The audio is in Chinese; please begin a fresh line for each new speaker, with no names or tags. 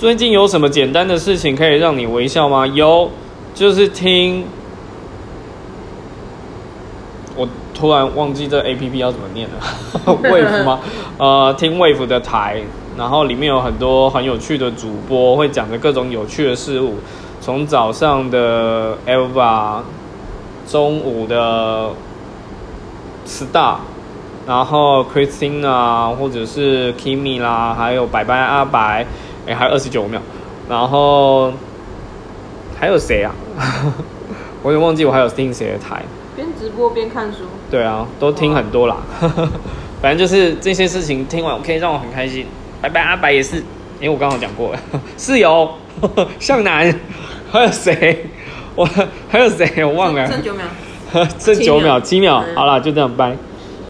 最近有什么简单的事情可以让你微笑吗？有，就是听。我突然忘记这 A P P 要怎么念了，Wave 吗？呃，听 Wave 的台，然后里面有很多很有趣的主播，会讲着各种有趣的事物。从早上的 Elva，中午的 Star，然后 Christina 或者是 Kimi 啦，还有白白阿白，哎，还有二十九秒，然后还有谁啊？我有点忘记我还有听谁的台。
边直播边看书。
对啊，都听很多啦。反正就是这些事情听完可以让我很开心。拜拜阿白也是，因为我刚好讲过了。室友向南，还有谁？我还有谁？我忘了。
剩九秒。
剩九秒，七秒。好了，就这样，拜。